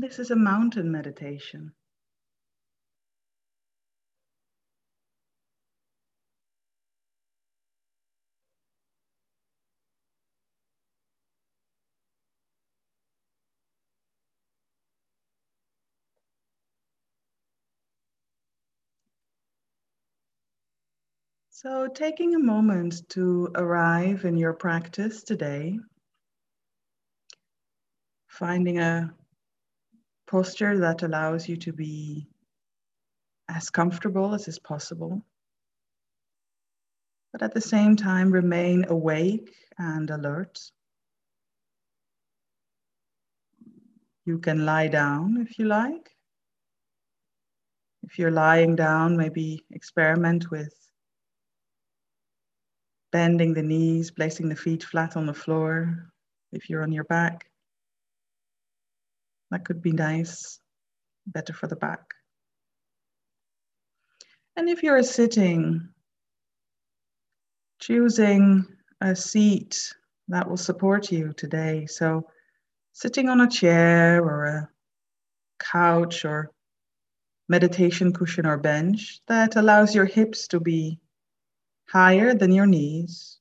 This is a mountain meditation. So, taking a moment to arrive in your practice today, finding a posture that allows you to be as comfortable as is possible, but at the same time remain awake and alert. You can lie down if you like. If you're lying down, maybe experiment with bending the knees, placing the feet flat on the floor. If you're on your back, that could be nice, better for the back. And if you're sitting, choosing a seat that will support you today. So, sitting on a chair or a couch or meditation cushion or bench that allows your hips to be higher than your knees.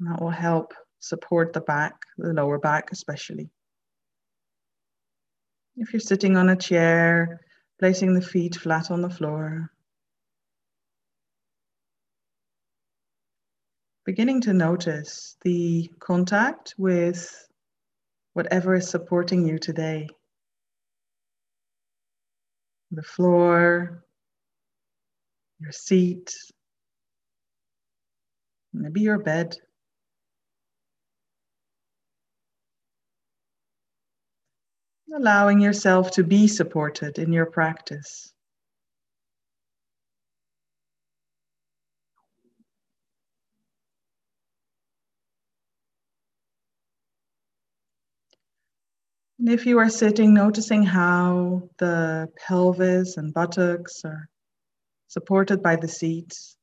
That will help support the back, the lower back especially. If you're sitting on a chair, placing the feet flat on the floor. Beginning to notice the contact with whatever is supporting you today. The floor, your seat, maybe your bed. Allowing yourself to be supported in your practice. And if you are sitting, noticing how the pelvis and buttocks are supported by the seats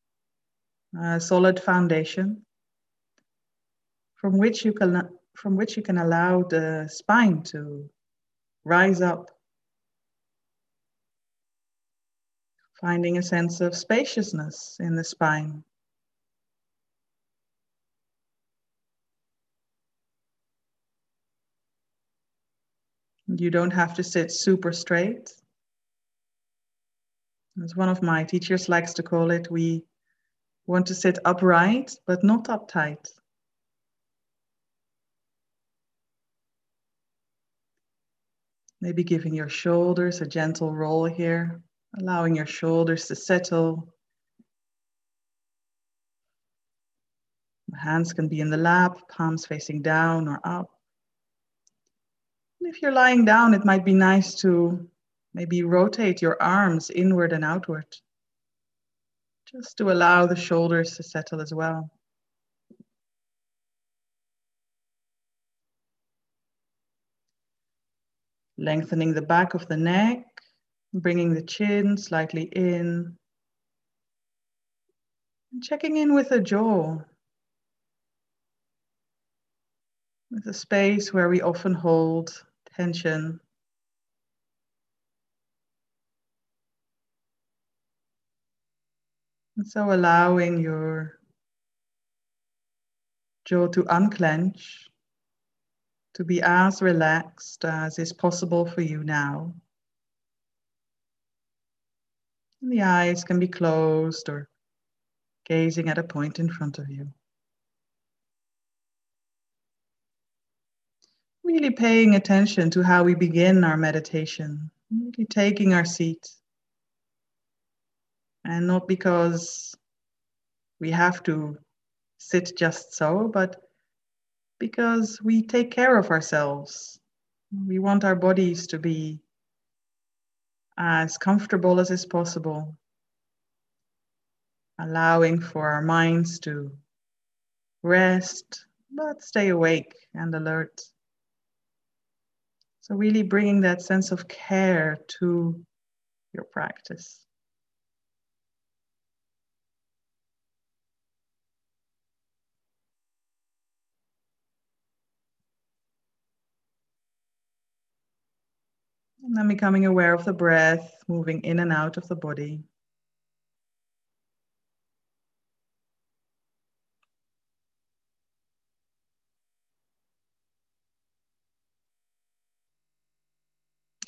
a solid foundation from which you can from which you can allow the spine to rise up. Finding a sense of spaciousness in the spine. You don't have to sit super straight. As one of my teachers likes to call it we want to sit upright, but not uptight. Maybe giving your shoulders a gentle roll here, allowing your shoulders to settle. The hands can be in the lap, palms facing down or up. And if you're lying down, it might be nice to maybe rotate your arms inward and outward just to allow the shoulders to settle as well. Lengthening the back of the neck, bringing the chin slightly in. And checking in with the jaw. With a space where we often hold tension And so allowing your jaw to unclench, to be as relaxed as is possible for you now. And the eyes can be closed or gazing at a point in front of you. Really paying attention to how we begin our meditation, really taking our seat and not because we have to sit just so, but because we take care of ourselves. We want our bodies to be as comfortable as is possible, allowing for our minds to rest, but stay awake and alert. So, really bringing that sense of care to your practice. And becoming aware of the breath moving in and out of the body.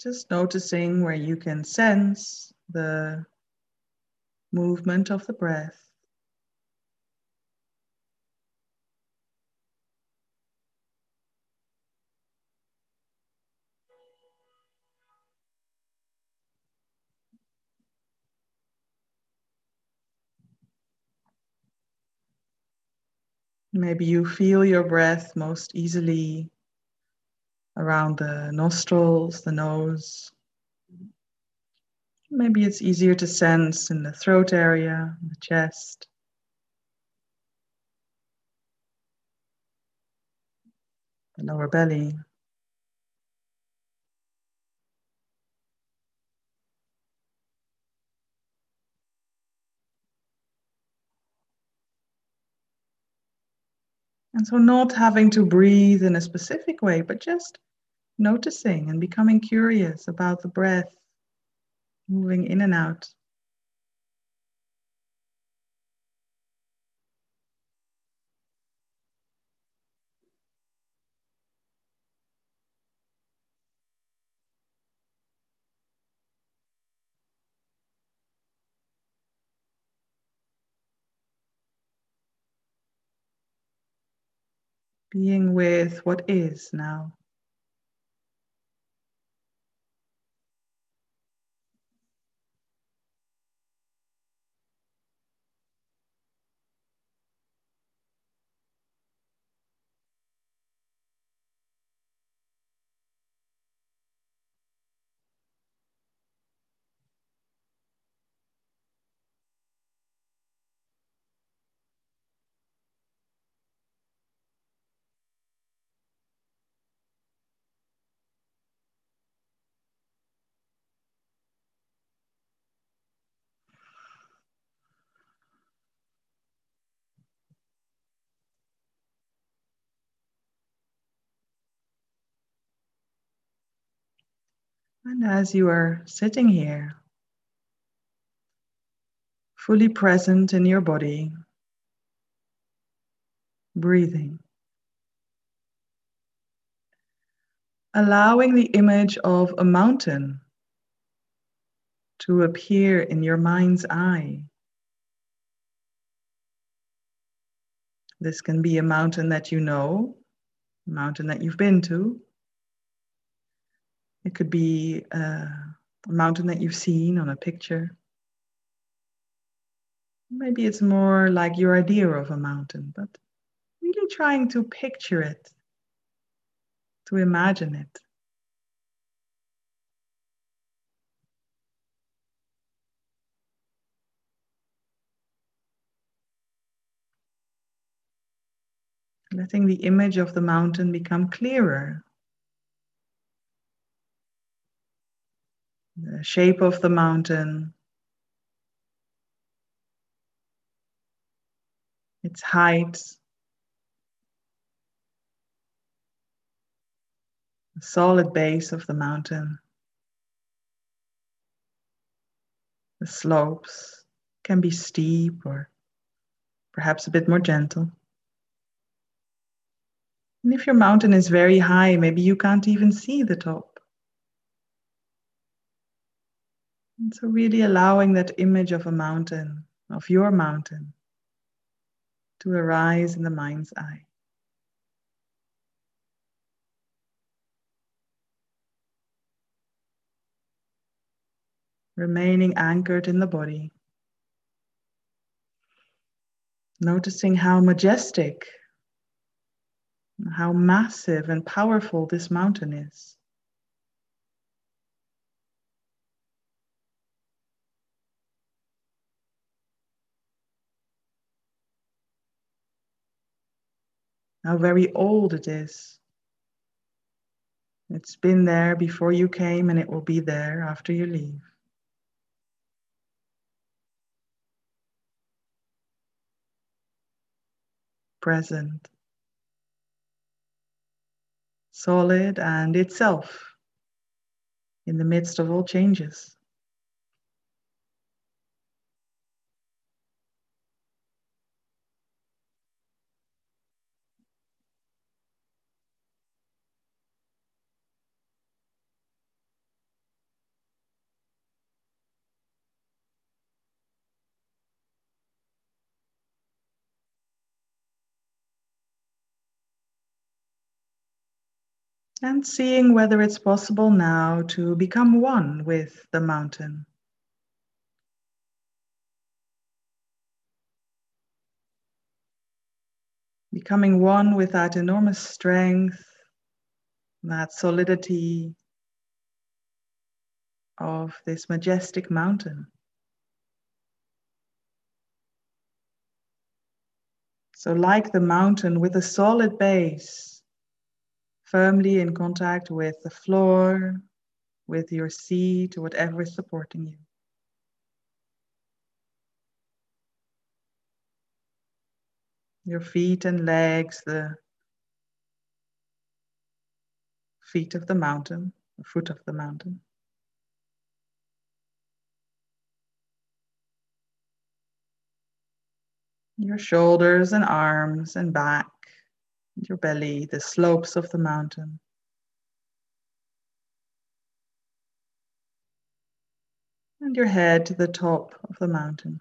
Just noticing where you can sense the movement of the breath. Maybe you feel your breath most easily around the nostrils, the nose. Maybe it's easier to sense in the throat area, the chest. The lower belly. And so, not having to breathe in a specific way, but just noticing and becoming curious about the breath moving in and out. Being with what is now. And as you are sitting here, fully present in your body, breathing, allowing the image of a mountain to appear in your mind's eye. This can be a mountain that you know, a mountain that you've been to, it could be uh, a mountain that you've seen on a picture. Maybe it's more like your idea of a mountain, but really trying to picture it, to imagine it. Letting the image of the mountain become clearer the shape of the mountain, its height, the solid base of the mountain, the slopes can be steep or perhaps a bit more gentle. And if your mountain is very high, maybe you can't even see the top. And so, really allowing that image of a mountain, of your mountain, to arise in the mind's eye. Remaining anchored in the body. Noticing how majestic, how massive and powerful this mountain is. How very old it is. It's been there before you came and it will be there after you leave. Present, solid and itself in the midst of all changes. And seeing whether it's possible now to become one with the mountain. Becoming one with that enormous strength, that solidity of this majestic mountain. So, like the mountain with a solid base, firmly in contact with the floor, with your seat, whatever is supporting you. Your feet and legs, the feet of the mountain, the foot of the mountain. Your shoulders and arms and back your belly, the slopes of the mountain. And your head to the top of the mountain.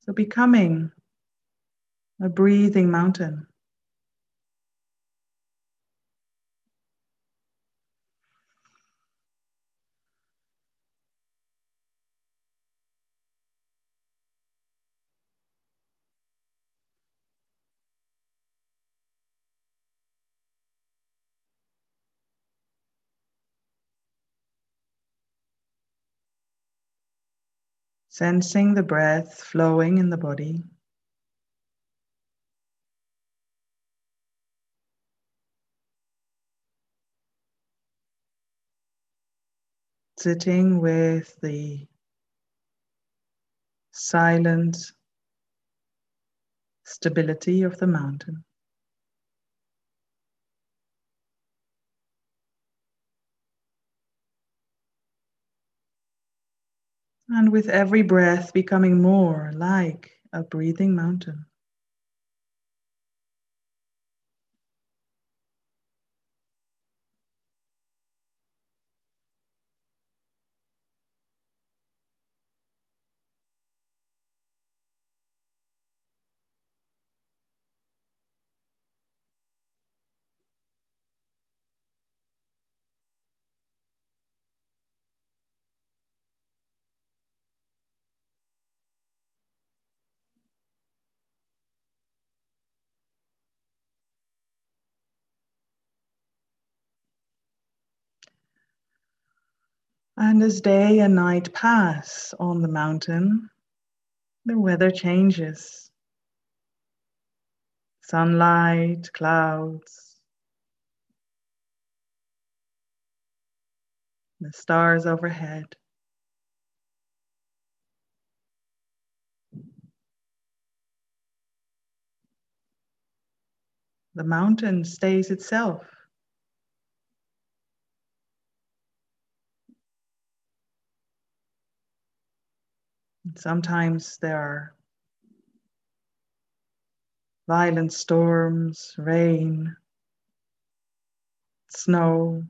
So becoming a breathing mountain. Sensing the breath flowing in the body. Sitting with the silent stability of the mountain. And with every breath, becoming more like a breathing mountain. And as day and night pass on the mountain, the weather changes. Sunlight, clouds, the stars overhead. The mountain stays itself. Sometimes there are violent storms, rain, snow.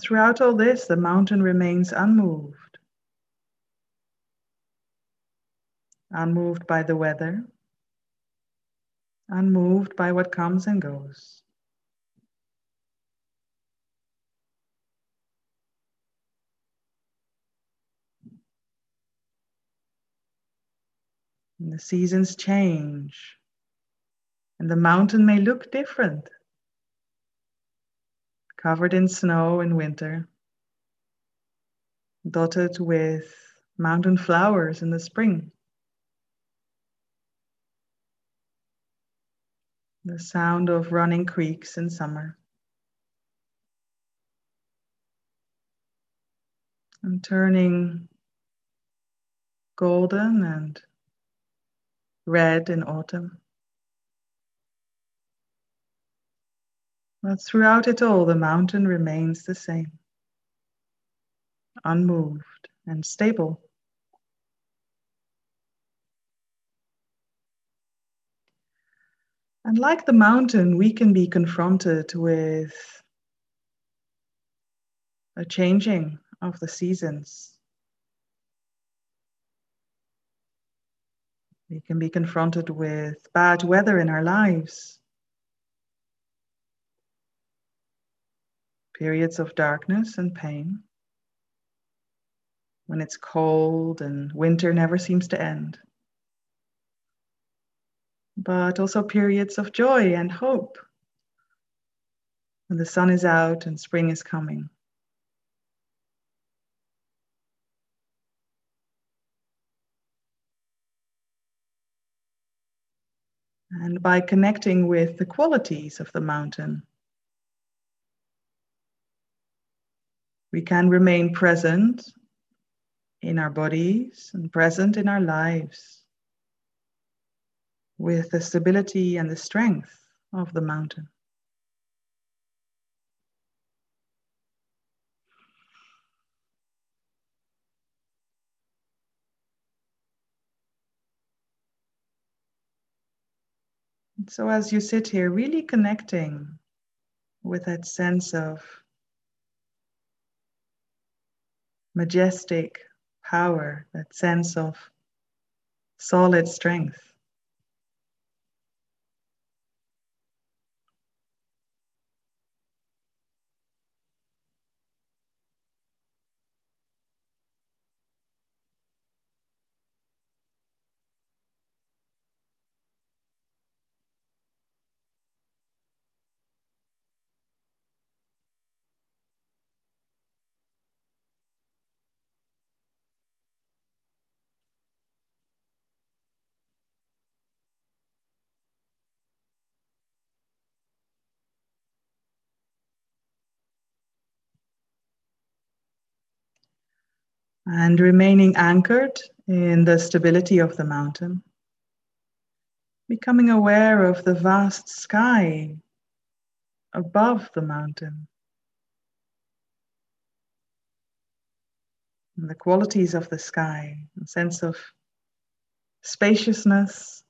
throughout all this, the mountain remains unmoved. Unmoved by the weather, unmoved by what comes and goes. And the seasons change. And the mountain may look different. Covered in snow in winter. Dotted with mountain flowers in the spring. The sound of running creeks in summer. And turning golden and red in autumn. But throughout it all, the mountain remains the same, unmoved and stable. And like the mountain, we can be confronted with a changing of the seasons. We can be confronted with bad weather in our lives, periods of darkness and pain, when it's cold and winter never seems to end. But also periods of joy and hope. When the sun is out and spring is coming. And by connecting with the qualities of the mountain, we can remain present in our bodies and present in our lives with the stability and the strength of the mountain. So, as you sit here, really connecting with that sense of majestic power, that sense of solid strength. And remaining anchored in the stability of the mountain, becoming aware of the vast sky above the mountain. And the qualities of the sky, a sense of spaciousness,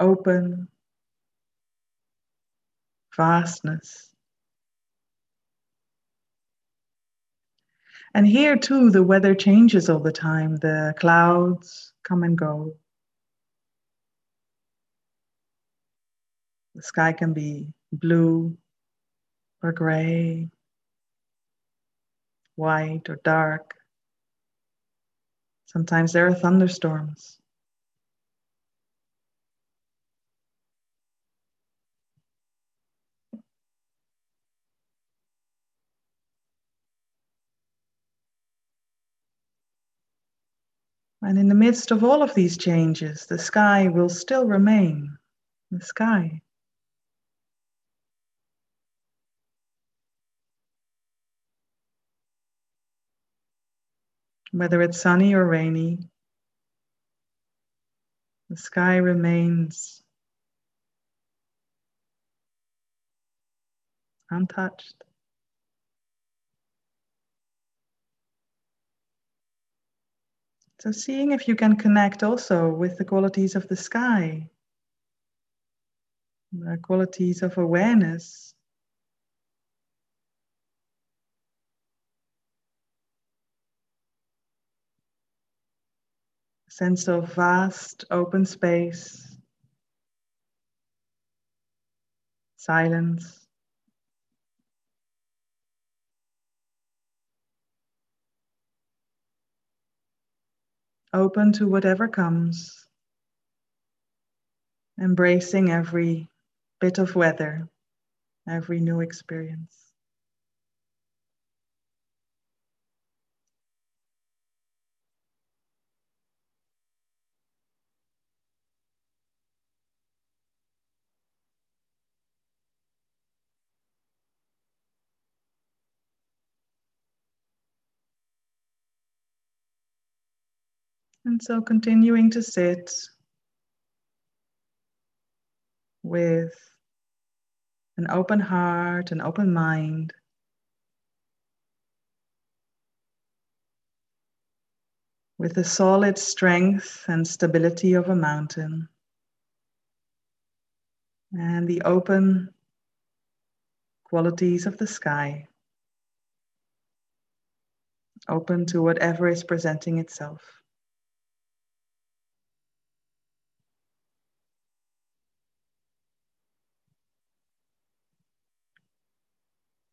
open, vastness. And here too, the weather changes all the time. The clouds come and go. The sky can be blue or gray, white or dark. Sometimes there are thunderstorms. And in the midst of all of these changes, the sky will still remain the sky. Whether it's sunny or rainy, the sky remains untouched. So, seeing if you can connect also with the qualities of the sky, the qualities of awareness. Sense of vast open space, silence. Open to whatever comes, embracing every bit of weather, every new experience. And so continuing to sit with an open heart, an open mind. With the solid strength and stability of a mountain, and the open qualities of the sky, open to whatever is presenting itself.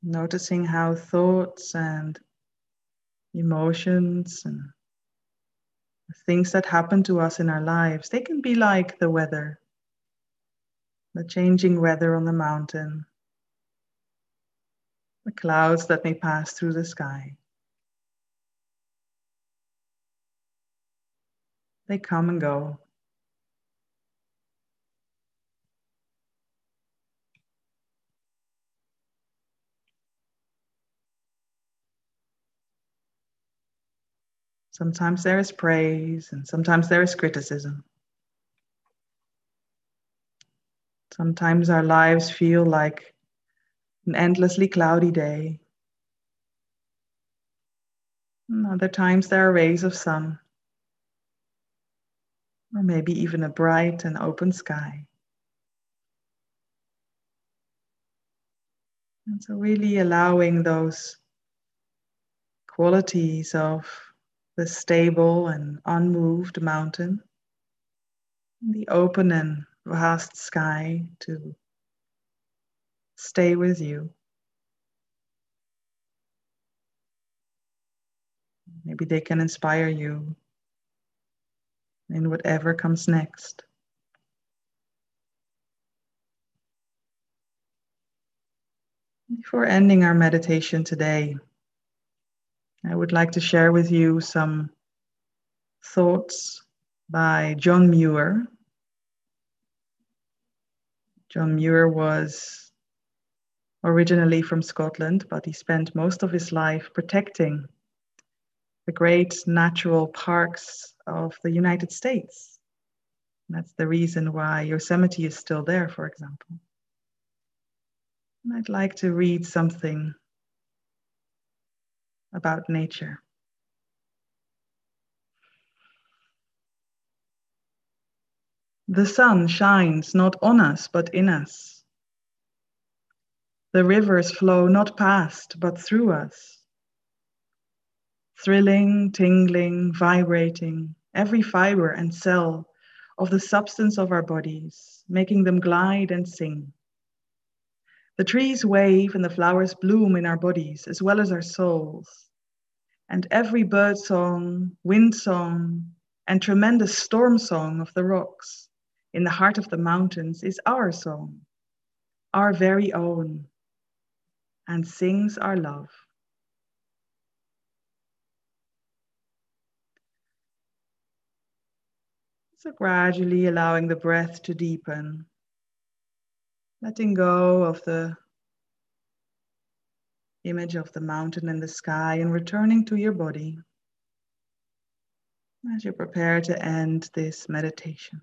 Noticing how thoughts and emotions and things that happen to us in our lives, they can be like the weather, the changing weather on the mountain, the clouds that may pass through the sky. They come and go. Sometimes there is praise and sometimes there is criticism. Sometimes our lives feel like an endlessly cloudy day. And other times there are rays of sun, or maybe even a bright and open sky. And so, really allowing those qualities of the stable and unmoved mountain, the open and vast sky to stay with you. Maybe they can inspire you in whatever comes next. Before ending our meditation today, I would like to share with you some thoughts by John Muir. John Muir was originally from Scotland, but he spent most of his life protecting the great natural parks of the United States. that's the reason why Yosemite is still there, for example. And I'd like to read something about nature. The sun shines not on us, but in us. The rivers flow not past, but through us. Thrilling, tingling, vibrating, every fiber and cell of the substance of our bodies, making them glide and sing. The trees wave and the flowers bloom in our bodies as well as our souls and every bird song, wind song, and tremendous storm song of the rocks in the heart of the mountains is our song, our very own, and sings our love. So gradually allowing the breath to deepen, letting go of the image of the mountain and the sky and returning to your body as you prepare to end this meditation.